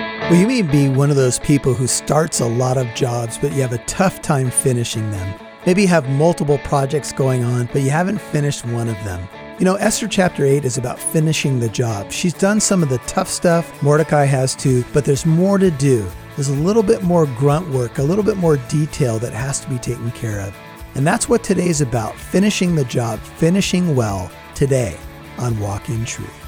Well, you may be one of those people who starts a lot of jobs, but you have a tough time finishing them. Maybe you have multiple projects going on, but you haven't finished one of them. You know, Esther chapter 8 is about finishing the job. She's done some of the tough stuff, Mordecai has too, but there's more to do. There's a little bit more grunt work, a little bit more detail that has to be taken care of. And that's what today's about finishing the job, finishing well today on Walk in Truth.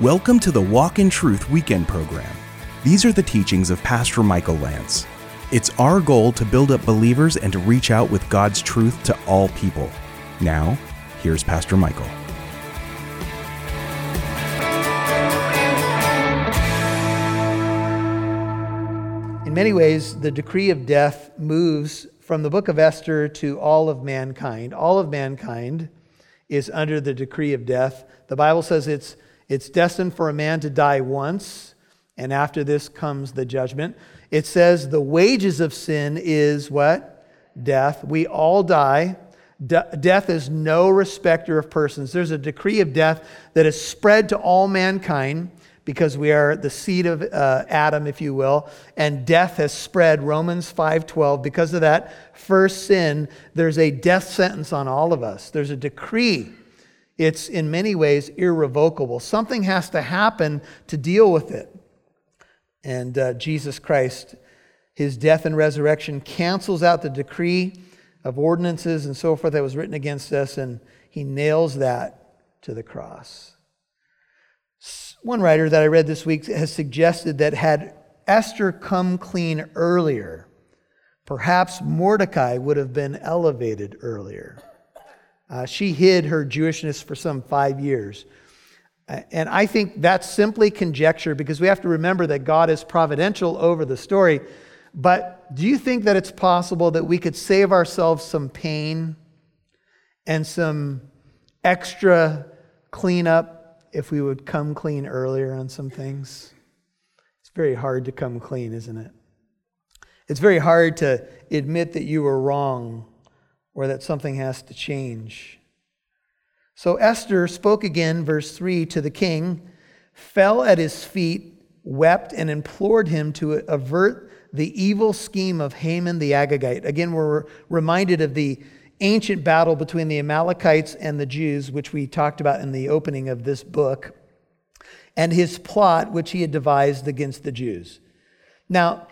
Welcome to the Walk in Truth weekend program. These are the teachings of Pastor Michael Lance. It's our goal to build up believers and to reach out with God's truth to all people. Now, here's Pastor Michael. In many ways, the decree of death moves from the book of Esther to all of mankind. All of mankind is under the decree of death. The Bible says it's, it's destined for a man to die once and after this comes the judgment. It says the wages of sin is what? Death. We all die. De- death is no respecter of persons. There's a decree of death that is spread to all mankind because we are the seed of uh, Adam, if you will, and death has spread. Romans 5:12. Because of that first sin, there's a death sentence on all of us. There's a decree. It's in many ways irrevocable. Something has to happen to deal with it. And uh, Jesus Christ, his death and resurrection, cancels out the decree of ordinances and so forth that was written against us, and he nails that to the cross. One writer that I read this week has suggested that had Esther come clean earlier, perhaps Mordecai would have been elevated earlier. Uh, she hid her Jewishness for some five years. And I think that's simply conjecture because we have to remember that God is providential over the story. But do you think that it's possible that we could save ourselves some pain and some extra cleanup if we would come clean earlier on some things? It's very hard to come clean, isn't it? It's very hard to admit that you were wrong or that something has to change. So Esther spoke again, verse 3, to the king, fell at his feet, wept, and implored him to avert the evil scheme of Haman the Agagite. Again, we're reminded of the ancient battle between the Amalekites and the Jews, which we talked about in the opening of this book, and his plot, which he had devised against the Jews. Now,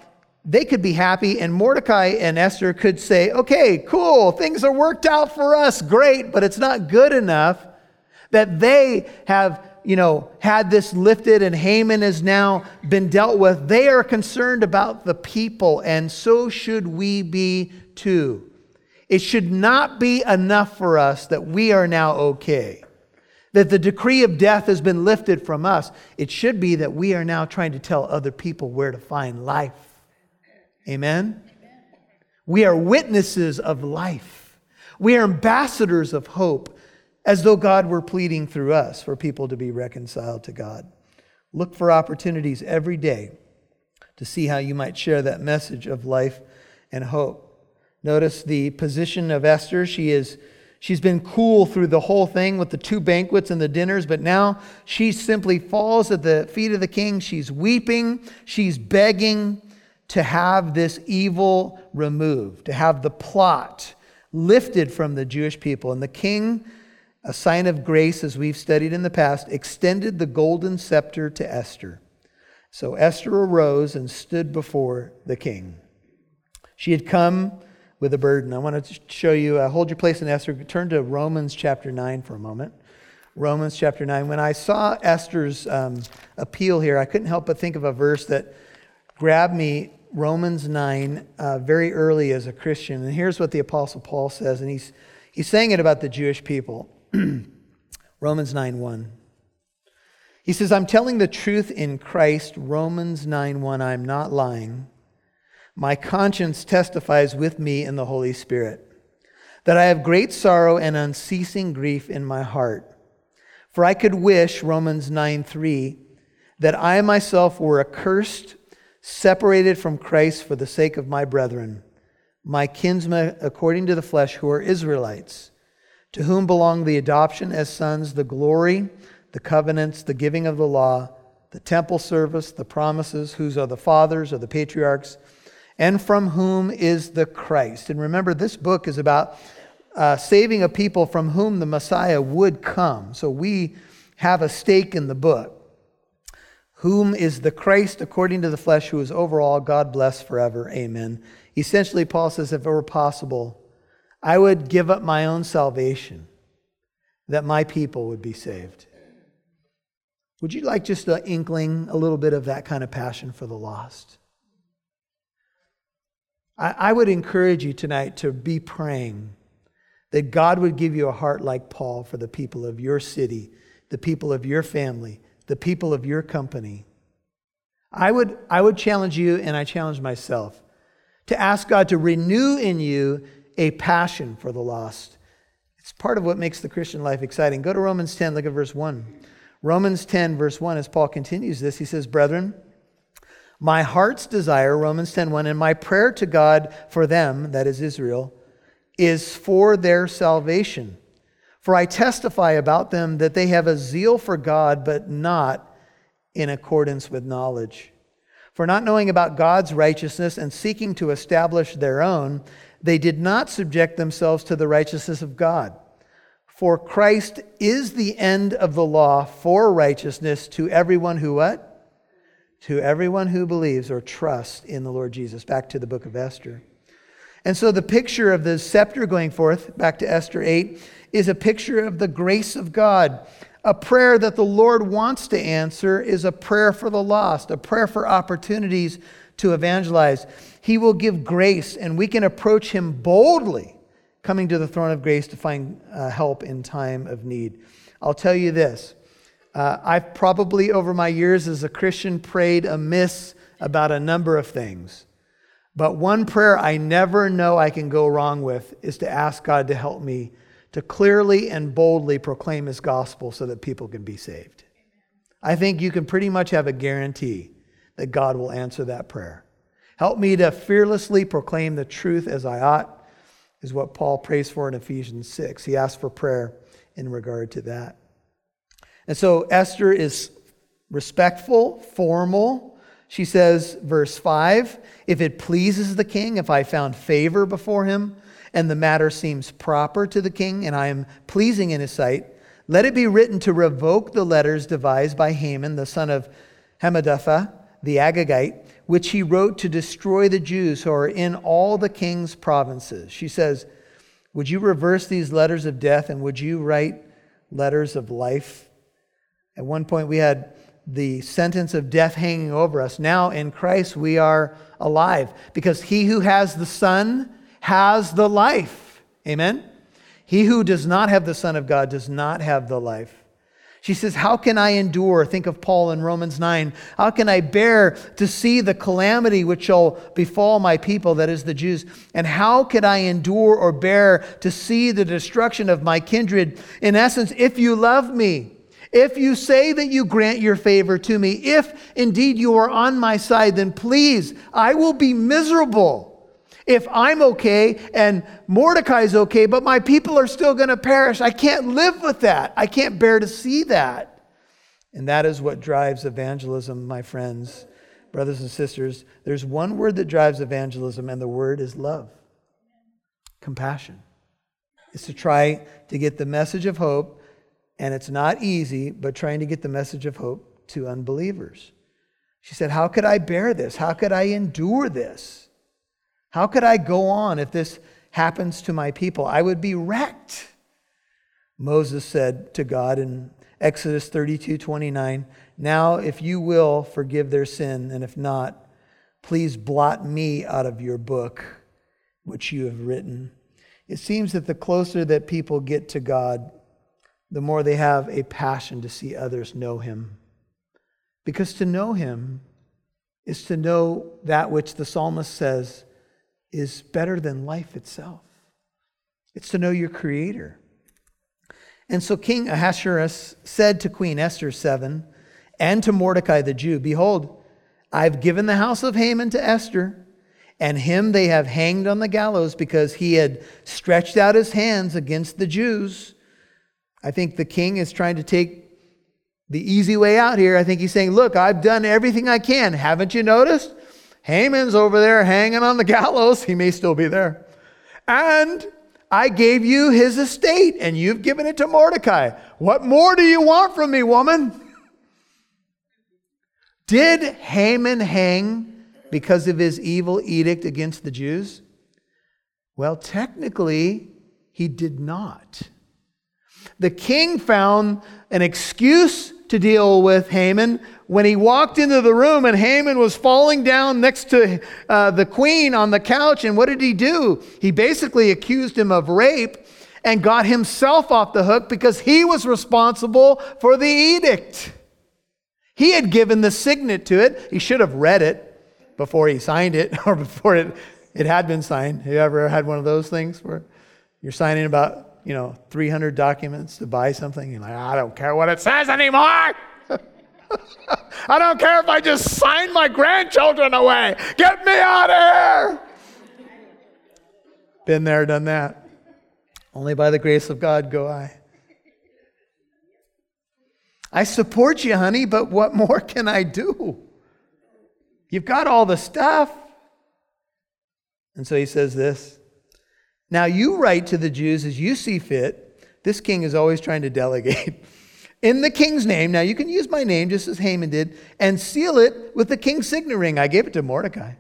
they could be happy, and Mordecai and Esther could say, okay, cool, things are worked out for us, great, but it's not good enough that they have, you know, had this lifted and Haman has now been dealt with. They are concerned about the people, and so should we be too. It should not be enough for us that we are now okay, that the decree of death has been lifted from us. It should be that we are now trying to tell other people where to find life. Amen? We are witnesses of life. We are ambassadors of hope, as though God were pleading through us for people to be reconciled to God. Look for opportunities every day to see how you might share that message of life and hope. Notice the position of Esther. She is she's been cool through the whole thing with the two banquets and the dinners, but now she simply falls at the feet of the king. She's weeping, she's begging, to have this evil removed, to have the plot lifted from the Jewish people. And the king, a sign of grace, as we've studied in the past, extended the golden scepter to Esther. So Esther arose and stood before the king. She had come with a burden. I want to show you, uh, hold your place in Esther. Turn to Romans chapter 9 for a moment. Romans chapter 9. When I saw Esther's um, appeal here, I couldn't help but think of a verse that grabbed me Romans 9 uh, very early as a Christian. And here's what the Apostle Paul says, and he's, he's saying it about the Jewish people. Romans 9 1. He says, I'm telling the truth in Christ, Romans 9 1. I'm not lying. My conscience testifies with me in the Holy Spirit that I have great sorrow and unceasing grief in my heart. For I could wish, Romans 9 3, that I myself were accursed separated from Christ for the sake of my brethren, my kinsmen according to the flesh, who are Israelites, to whom belong the adoption as sons, the glory, the covenants, the giving of the law, the temple service, the promises, whose are the fathers or the patriarchs, and from whom is the Christ. And remember, this book is about uh, saving a people from whom the Messiah would come. So we have a stake in the book. Whom is the Christ according to the flesh, who is over all, God bless forever. Amen. Essentially, Paul says, if it were possible, I would give up my own salvation that my people would be saved. Would you like just an inkling, a little bit of that kind of passion for the lost? I, I would encourage you tonight to be praying that God would give you a heart like Paul for the people of your city, the people of your family, the people of your company. I would, I would challenge you, and I challenge myself, to ask God to renew in you a passion for the lost. It's part of what makes the Christian life exciting. Go to Romans 10, look at verse 1. Romans 10, verse 1, as Paul continues this, he says, Brethren, my heart's desire, Romans 10, 1, and my prayer to God for them, that is Israel, is for their salvation. For I testify about them that they have a zeal for God, but not in accordance with knowledge. For not knowing about God's righteousness and seeking to establish their own, they did not subject themselves to the righteousness of God. For Christ is the end of the law for righteousness to everyone who what? To everyone who believes or trusts in the Lord Jesus. Back to the book of Esther. And so the picture of the scepter going forth, back to Esther 8, is a picture of the grace of God. A prayer that the Lord wants to answer is a prayer for the lost, a prayer for opportunities to evangelize. He will give grace, and we can approach Him boldly, coming to the throne of grace to find uh, help in time of need. I'll tell you this uh, I've probably, over my years as a Christian, prayed amiss about a number of things. But one prayer I never know I can go wrong with is to ask God to help me to clearly and boldly proclaim His gospel so that people can be saved. I think you can pretty much have a guarantee that God will answer that prayer. Help me to fearlessly proclaim the truth as I ought, is what Paul prays for in Ephesians 6. He asks for prayer in regard to that. And so Esther is respectful, formal. She says, verse 5 If it pleases the king, if I found favor before him, and the matter seems proper to the king, and I am pleasing in his sight, let it be written to revoke the letters devised by Haman, the son of Hammedatha, the Agagite, which he wrote to destroy the Jews who are in all the king's provinces. She says, Would you reverse these letters of death and would you write letters of life? At one point, we had the sentence of death hanging over us. Now, in Christ, we are alive because he who has the Son has the life. Amen? He who does not have the Son of God does not have the life. She says, How can I endure? Think of Paul in Romans 9. How can I bear to see the calamity which shall befall my people, that is the Jews? And how can I endure or bear to see the destruction of my kindred? In essence, if you love me, if you say that you grant your favor to me, if indeed you are on my side, then please, I will be miserable if I'm okay and Mordecai's okay, but my people are still going to perish, I can't live with that. I can't bear to see that. And that is what drives evangelism, my friends, brothers and sisters. There's one word that drives evangelism, and the word is love, compassion. It's to try to get the message of hope, and it's not easy, but trying to get the message of hope to unbelievers. She said, How could I bear this? How could I endure this? How could I go on if this happens to my people? I would be wrecked. Moses said to God in Exodus 32 29, Now, if you will, forgive their sin, and if not, please blot me out of your book, which you have written. It seems that the closer that people get to God, the more they have a passion to see others know Him. Because to know Him is to know that which the psalmist says is better than life itself. It's to know your Creator. And so King Ahasuerus said to Queen Esther 7 and to Mordecai the Jew, Behold, I've given the house of Haman to Esther, and him they have hanged on the gallows because he had stretched out his hands against the Jews. I think the king is trying to take the easy way out here. I think he's saying, Look, I've done everything I can. Haven't you noticed? Haman's over there hanging on the gallows. He may still be there. And I gave you his estate, and you've given it to Mordecai. What more do you want from me, woman? Did Haman hang because of his evil edict against the Jews? Well, technically, he did not. The king found an excuse to deal with Haman when he walked into the room and Haman was falling down next to uh, the queen on the couch. And what did he do? He basically accused him of rape and got himself off the hook because he was responsible for the edict. He had given the signet to it. He should have read it before he signed it or before it, it had been signed. Have you ever had one of those things where you're signing about you know, 300 documents to buy something. You're like, I don't care what it says anymore. I don't care if I just sign my grandchildren away. Get me out of here. Been there, done that. Only by the grace of God go I. I support you, honey, but what more can I do? You've got all the stuff. And so he says this now you write to the Jews as you see fit. This king is always trying to delegate. In the king's name, now you can use my name just as Haman did, and seal it with the king's signet ring. I gave it to Mordecai.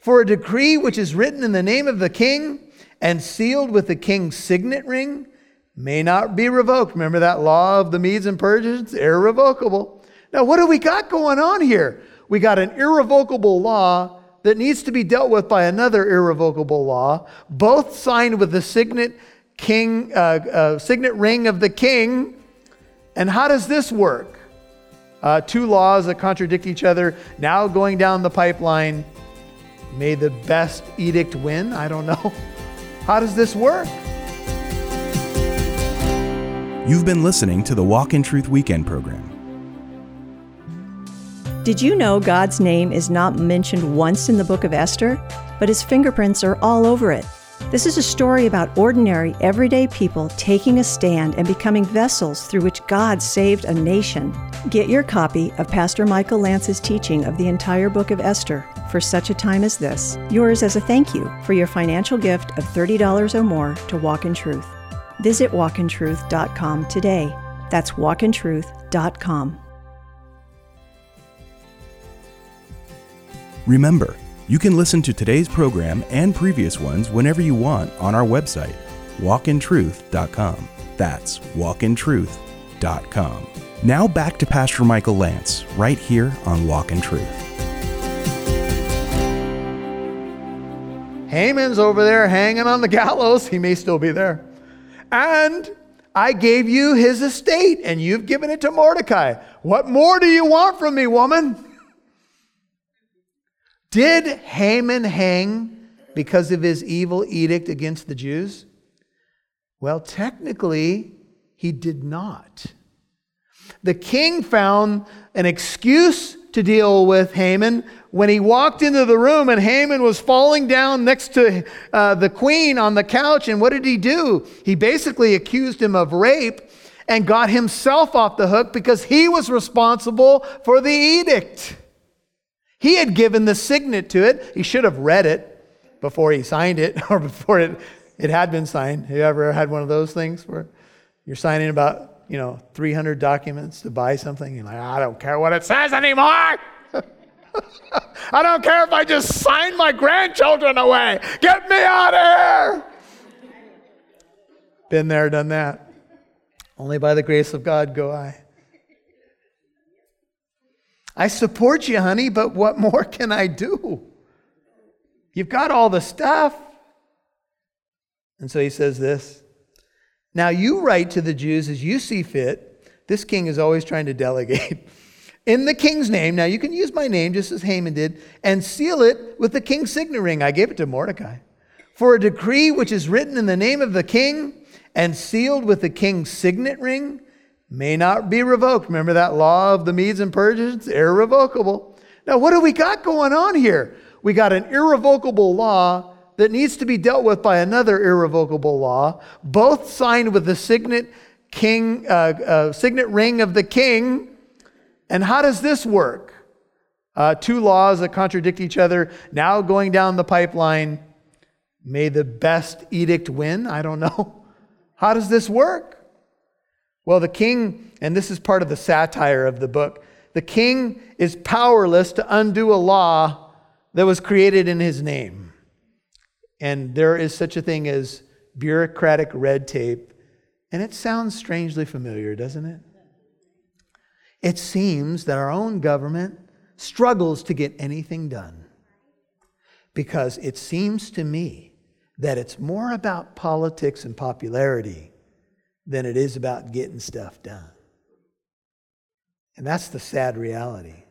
For a decree which is written in the name of the king and sealed with the king's signet ring may not be revoked. Remember that law of the Medes and Persians? Irrevocable. Now, what do we got going on here? We got an irrevocable law that needs to be dealt with by another irrevocable law, both signed with the signet king, uh, uh, signet ring of the king. And how does this work? Uh, two laws that contradict each other now going down the pipeline. May the best edict win? I don't know. How does this work? You've been listening to the Walk in Truth Weekend program. Did you know God's name is not mentioned once in the book of Esther, but his fingerprints are all over it? This is a story about ordinary, everyday people taking a stand and becoming vessels through which God saved a nation. Get your copy of Pastor Michael Lance's teaching of the entire book of Esther for such a time as this, yours as a thank you for your financial gift of $30 or more to Walk in Truth. Visit walkintruth.com today. That's walkintruth.com. Remember, you can listen to today's program and previous ones whenever you want on our website, walkintruth.com. That's walkintruth.com. Now back to Pastor Michael Lance, right here on Walk in Truth. Haman's over there hanging on the gallows. He may still be there. And I gave you his estate, and you've given it to Mordecai. What more do you want from me, woman? Did Haman hang because of his evil edict against the Jews? Well, technically, he did not. The king found an excuse to deal with Haman when he walked into the room and Haman was falling down next to uh, the queen on the couch. And what did he do? He basically accused him of rape and got himself off the hook because he was responsible for the edict. He had given the signet to it. He should have read it before he signed it or before it, it had been signed. Have you ever had one of those things where you're signing about, you know, 300 documents to buy something? You're like, I don't care what it says anymore. I don't care if I just sign my grandchildren away. Get me out of here. Been there, done that. Only by the grace of God go I. I support you, honey, but what more can I do? You've got all the stuff. And so he says this Now you write to the Jews as you see fit. This king is always trying to delegate. In the king's name, now you can use my name just as Haman did, and seal it with the king's signet ring. I gave it to Mordecai. For a decree which is written in the name of the king and sealed with the king's signet ring may not be revoked. Remember that law of the Medes and Persians? Irrevocable. Now, what do we got going on here? We got an irrevocable law that needs to be dealt with by another irrevocable law, both signed with the signet king, uh, uh, signet ring of the king. And how does this work? Uh, two laws that contradict each other, now going down the pipeline. May the best edict win? I don't know. How does this work? Well, the king, and this is part of the satire of the book, the king is powerless to undo a law that was created in his name. And there is such a thing as bureaucratic red tape. And it sounds strangely familiar, doesn't it? It seems that our own government struggles to get anything done because it seems to me that it's more about politics and popularity than it is about getting stuff done. And that's the sad reality.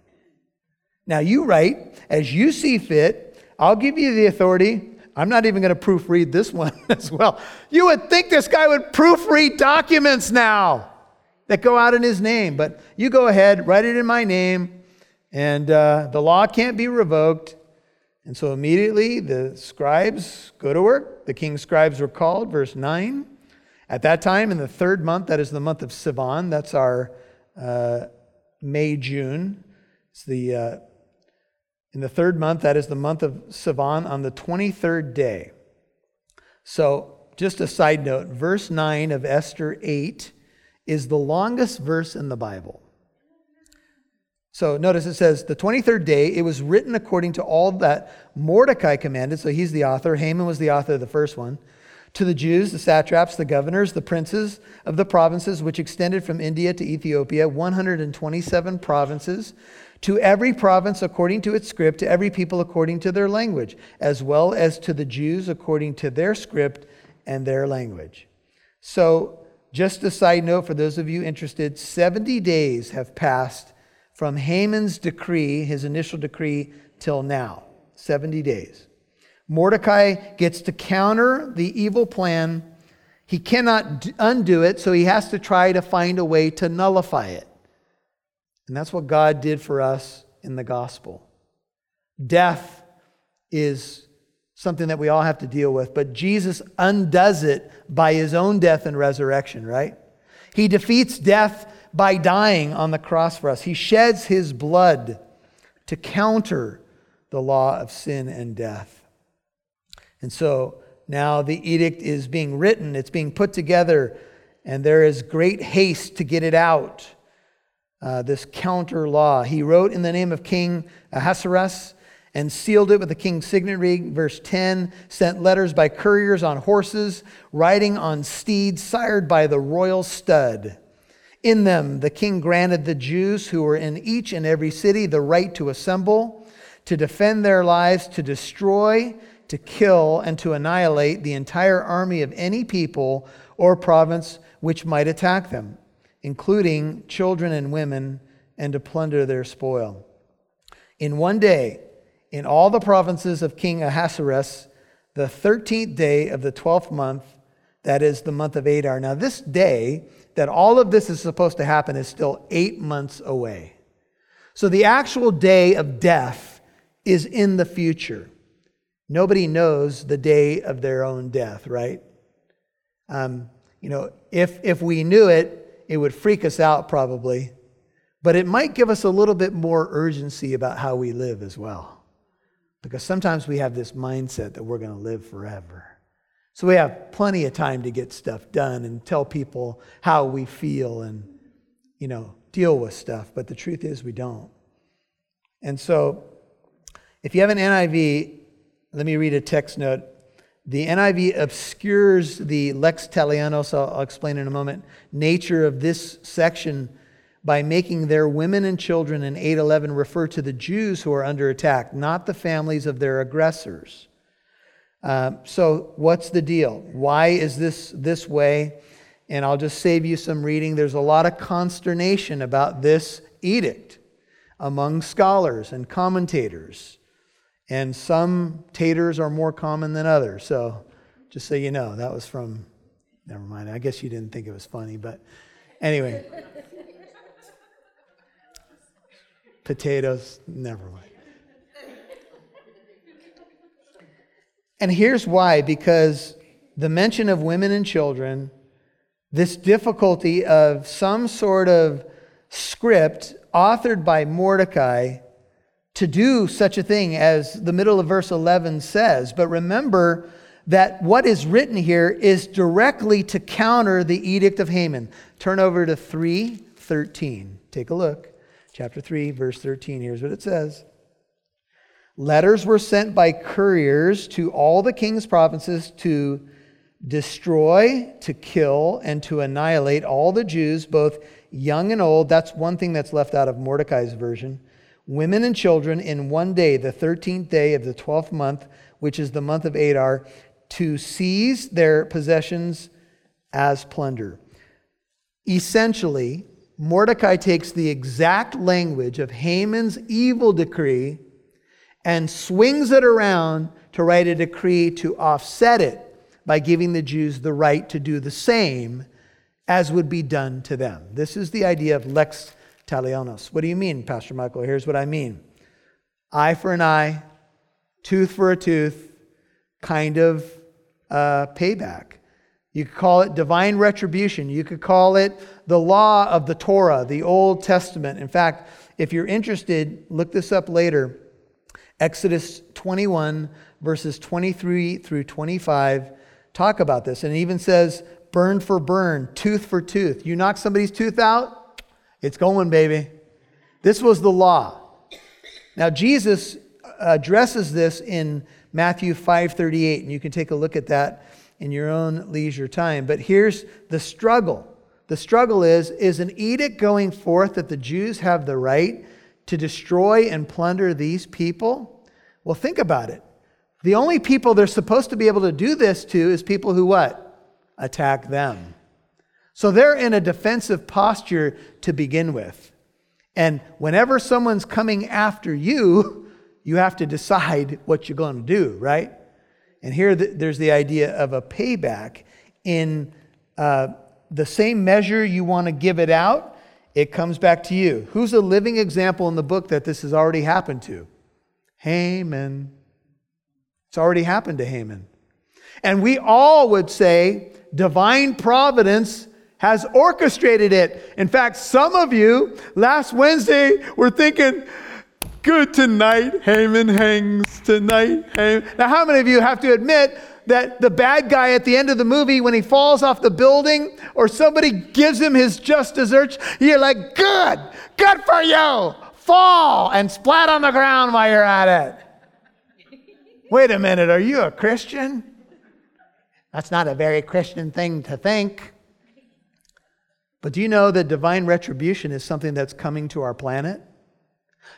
Now, you write as you see fit. I'll give you the authority. I'm not even going to proofread this one as well. You would think this guy would proofread documents now that go out in his name, but you go ahead, write it in my name, and uh, the law can't be revoked. And so immediately the scribes go to work. The king's scribes were called, verse 9. At that time, in the third month, that is the month of Sivan, that's our uh, May, June. It's the, uh, in the third month, that is the month of Sivan, on the 23rd day. So, just a side note, verse 9 of Esther 8 is the longest verse in the Bible. So notice it says, the 23rd day, it was written according to all that Mordecai commanded. So he's the author. Haman was the author of the first one to the Jews, the satraps, the governors, the princes of the provinces which extended from India to Ethiopia, 127 provinces, to every province according to its script, to every people according to their language, as well as to the Jews according to their script and their language. So, just a side note for those of you interested 70 days have passed from Haman's decree, his initial decree, till now. 70 days. Mordecai gets to counter the evil plan. He cannot undo it, so he has to try to find a way to nullify it. And that's what God did for us in the gospel. Death is something that we all have to deal with, but Jesus undoes it by his own death and resurrection, right? He defeats death by dying on the cross for us. He sheds his blood to counter the law of sin and death. And so now the edict is being written, it's being put together, and there is great haste to get it out. Uh, this counter law. He wrote in the name of King Ahasuerus and sealed it with the king's signet ring. Verse 10 sent letters by couriers on horses, riding on steeds sired by the royal stud. In them, the king granted the Jews who were in each and every city the right to assemble, to defend their lives, to destroy to kill and to annihilate the entire army of any people or province which might attack them, including children and women, and to plunder their spoil. In one day, in all the provinces of King Ahasuerus, the 13th day of the 12th month, that is the month of Adar. Now, this day that all of this is supposed to happen is still eight months away. So, the actual day of death is in the future. Nobody knows the day of their own death, right? Um, you know, if, if we knew it, it would freak us out probably, but it might give us a little bit more urgency about how we live as well. Because sometimes we have this mindset that we're going to live forever. So we have plenty of time to get stuff done and tell people how we feel and, you know, deal with stuff. But the truth is, we don't. And so, if you have an NIV, let me read a text note. The NIV obscures the lex talionis, I'll, I'll explain in a moment, nature of this section by making their women and children in 811 refer to the Jews who are under attack, not the families of their aggressors. Uh, so, what's the deal? Why is this this way? And I'll just save you some reading. There's a lot of consternation about this edict among scholars and commentators. And some taters are more common than others. So just so you know, that was from, never mind. I guess you didn't think it was funny, but anyway. Potatoes, never mind. And here's why because the mention of women and children, this difficulty of some sort of script authored by Mordecai to do such a thing as the middle of verse 11 says. But remember that what is written here is directly to counter the edict of Haman. Turn over to 3:13. Take a look. Chapter 3, verse 13. Here's what it says. Letters were sent by couriers to all the king's provinces to destroy, to kill, and to annihilate all the Jews, both young and old. That's one thing that's left out of Mordecai's version. Women and children in one day, the 13th day of the 12th month, which is the month of Adar, to seize their possessions as plunder. Essentially, Mordecai takes the exact language of Haman's evil decree and swings it around to write a decree to offset it by giving the Jews the right to do the same as would be done to them. This is the idea of lex talionis. What do you mean, Pastor Michael? Here's what I mean eye for an eye, tooth for a tooth kind of uh, payback. You could call it divine retribution. You could call it the law of the Torah, the Old Testament. In fact, if you're interested, look this up later. Exodus 21, verses 23 through 25, talk about this. And it even says, burn for burn, tooth for tooth. You knock somebody's tooth out, it's going, baby. This was the law. Now, Jesus uh, addresses this in Matthew 5:38, and you can take a look at that in your own leisure time. But here's the struggle. The struggle is is an edict going forth that the Jews have the right to destroy and plunder these people? Well, think about it. The only people they're supposed to be able to do this to is people who what? Attack them. So they're in a defensive posture to begin with. And whenever someone's coming after you, you have to decide what you're going to do, right? And here there's the idea of a payback. In uh, the same measure you want to give it out, it comes back to you. Who's a living example in the book that this has already happened to? Haman. It's already happened to Haman. And we all would say divine providence has orchestrated it. In fact, some of you last Wednesday were thinking, Good tonight, Haman hangs tonight. Haman. Now, how many of you have to admit that the bad guy at the end of the movie, when he falls off the building or somebody gives him his just desserts, you're like, good, good for you. Fall and splat on the ground while you're at it. Wait a minute, are you a Christian? That's not a very Christian thing to think. But do you know that divine retribution is something that's coming to our planet?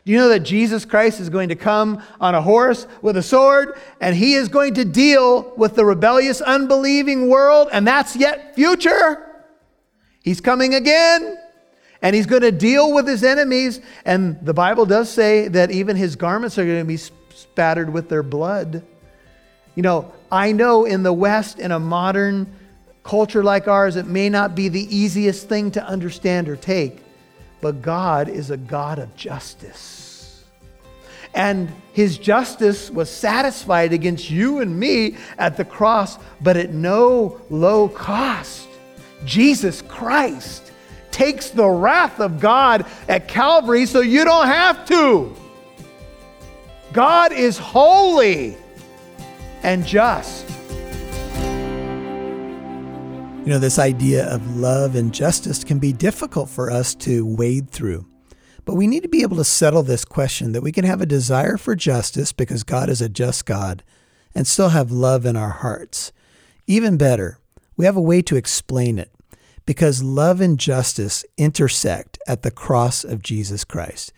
Do you know that Jesus Christ is going to come on a horse with a sword and he is going to deal with the rebellious, unbelieving world, and that's yet future? He's coming again and he's going to deal with his enemies. And the Bible does say that even his garments are going to be spattered with their blood. You know, I know in the West, in a modern culture like ours, it may not be the easiest thing to understand or take. But God is a God of justice. And his justice was satisfied against you and me at the cross, but at no low cost. Jesus Christ takes the wrath of God at Calvary so you don't have to. God is holy and just. You know, this idea of love and justice can be difficult for us to wade through. But we need to be able to settle this question that we can have a desire for justice because God is a just God and still have love in our hearts. Even better, we have a way to explain it because love and justice intersect at the cross of Jesus Christ.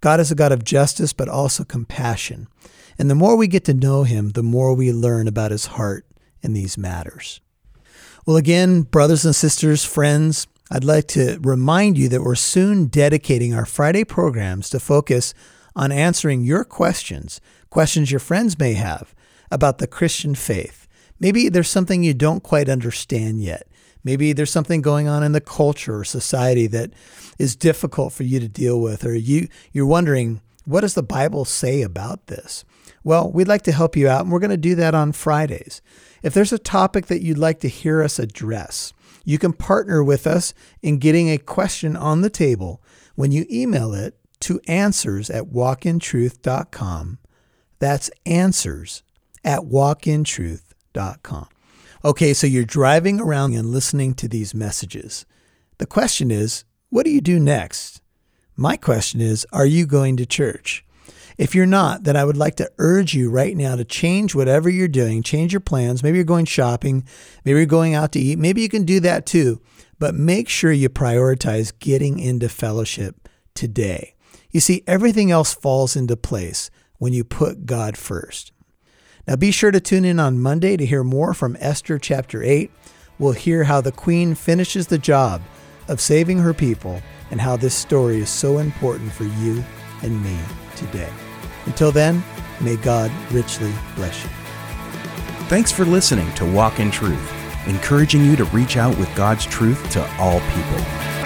God is a God of justice, but also compassion. And the more we get to know him, the more we learn about his heart in these matters. Well, again, brothers and sisters, friends, I'd like to remind you that we're soon dedicating our Friday programs to focus on answering your questions, questions your friends may have about the Christian faith. Maybe there's something you don't quite understand yet. Maybe there's something going on in the culture or society that is difficult for you to deal with, or you, you're wondering, what does the Bible say about this? Well, we'd like to help you out, and we're going to do that on Fridays. If there's a topic that you'd like to hear us address, you can partner with us in getting a question on the table. when you email it to answers at walkintruth.com. That's answers at walkintruth.com. Okay, so you're driving around and listening to these messages. The question is, what do you do next? My question is, are you going to church? If you're not, then I would like to urge you right now to change whatever you're doing, change your plans. Maybe you're going shopping, maybe you're going out to eat. Maybe you can do that too, but make sure you prioritize getting into fellowship today. You see, everything else falls into place when you put God first. Now be sure to tune in on Monday to hear more from Esther chapter 8. We'll hear how the queen finishes the job of saving her people and how this story is so important for you and me today. Until then, may God richly bless you. Thanks for listening to Walk in Truth, encouraging you to reach out with God's truth to all people.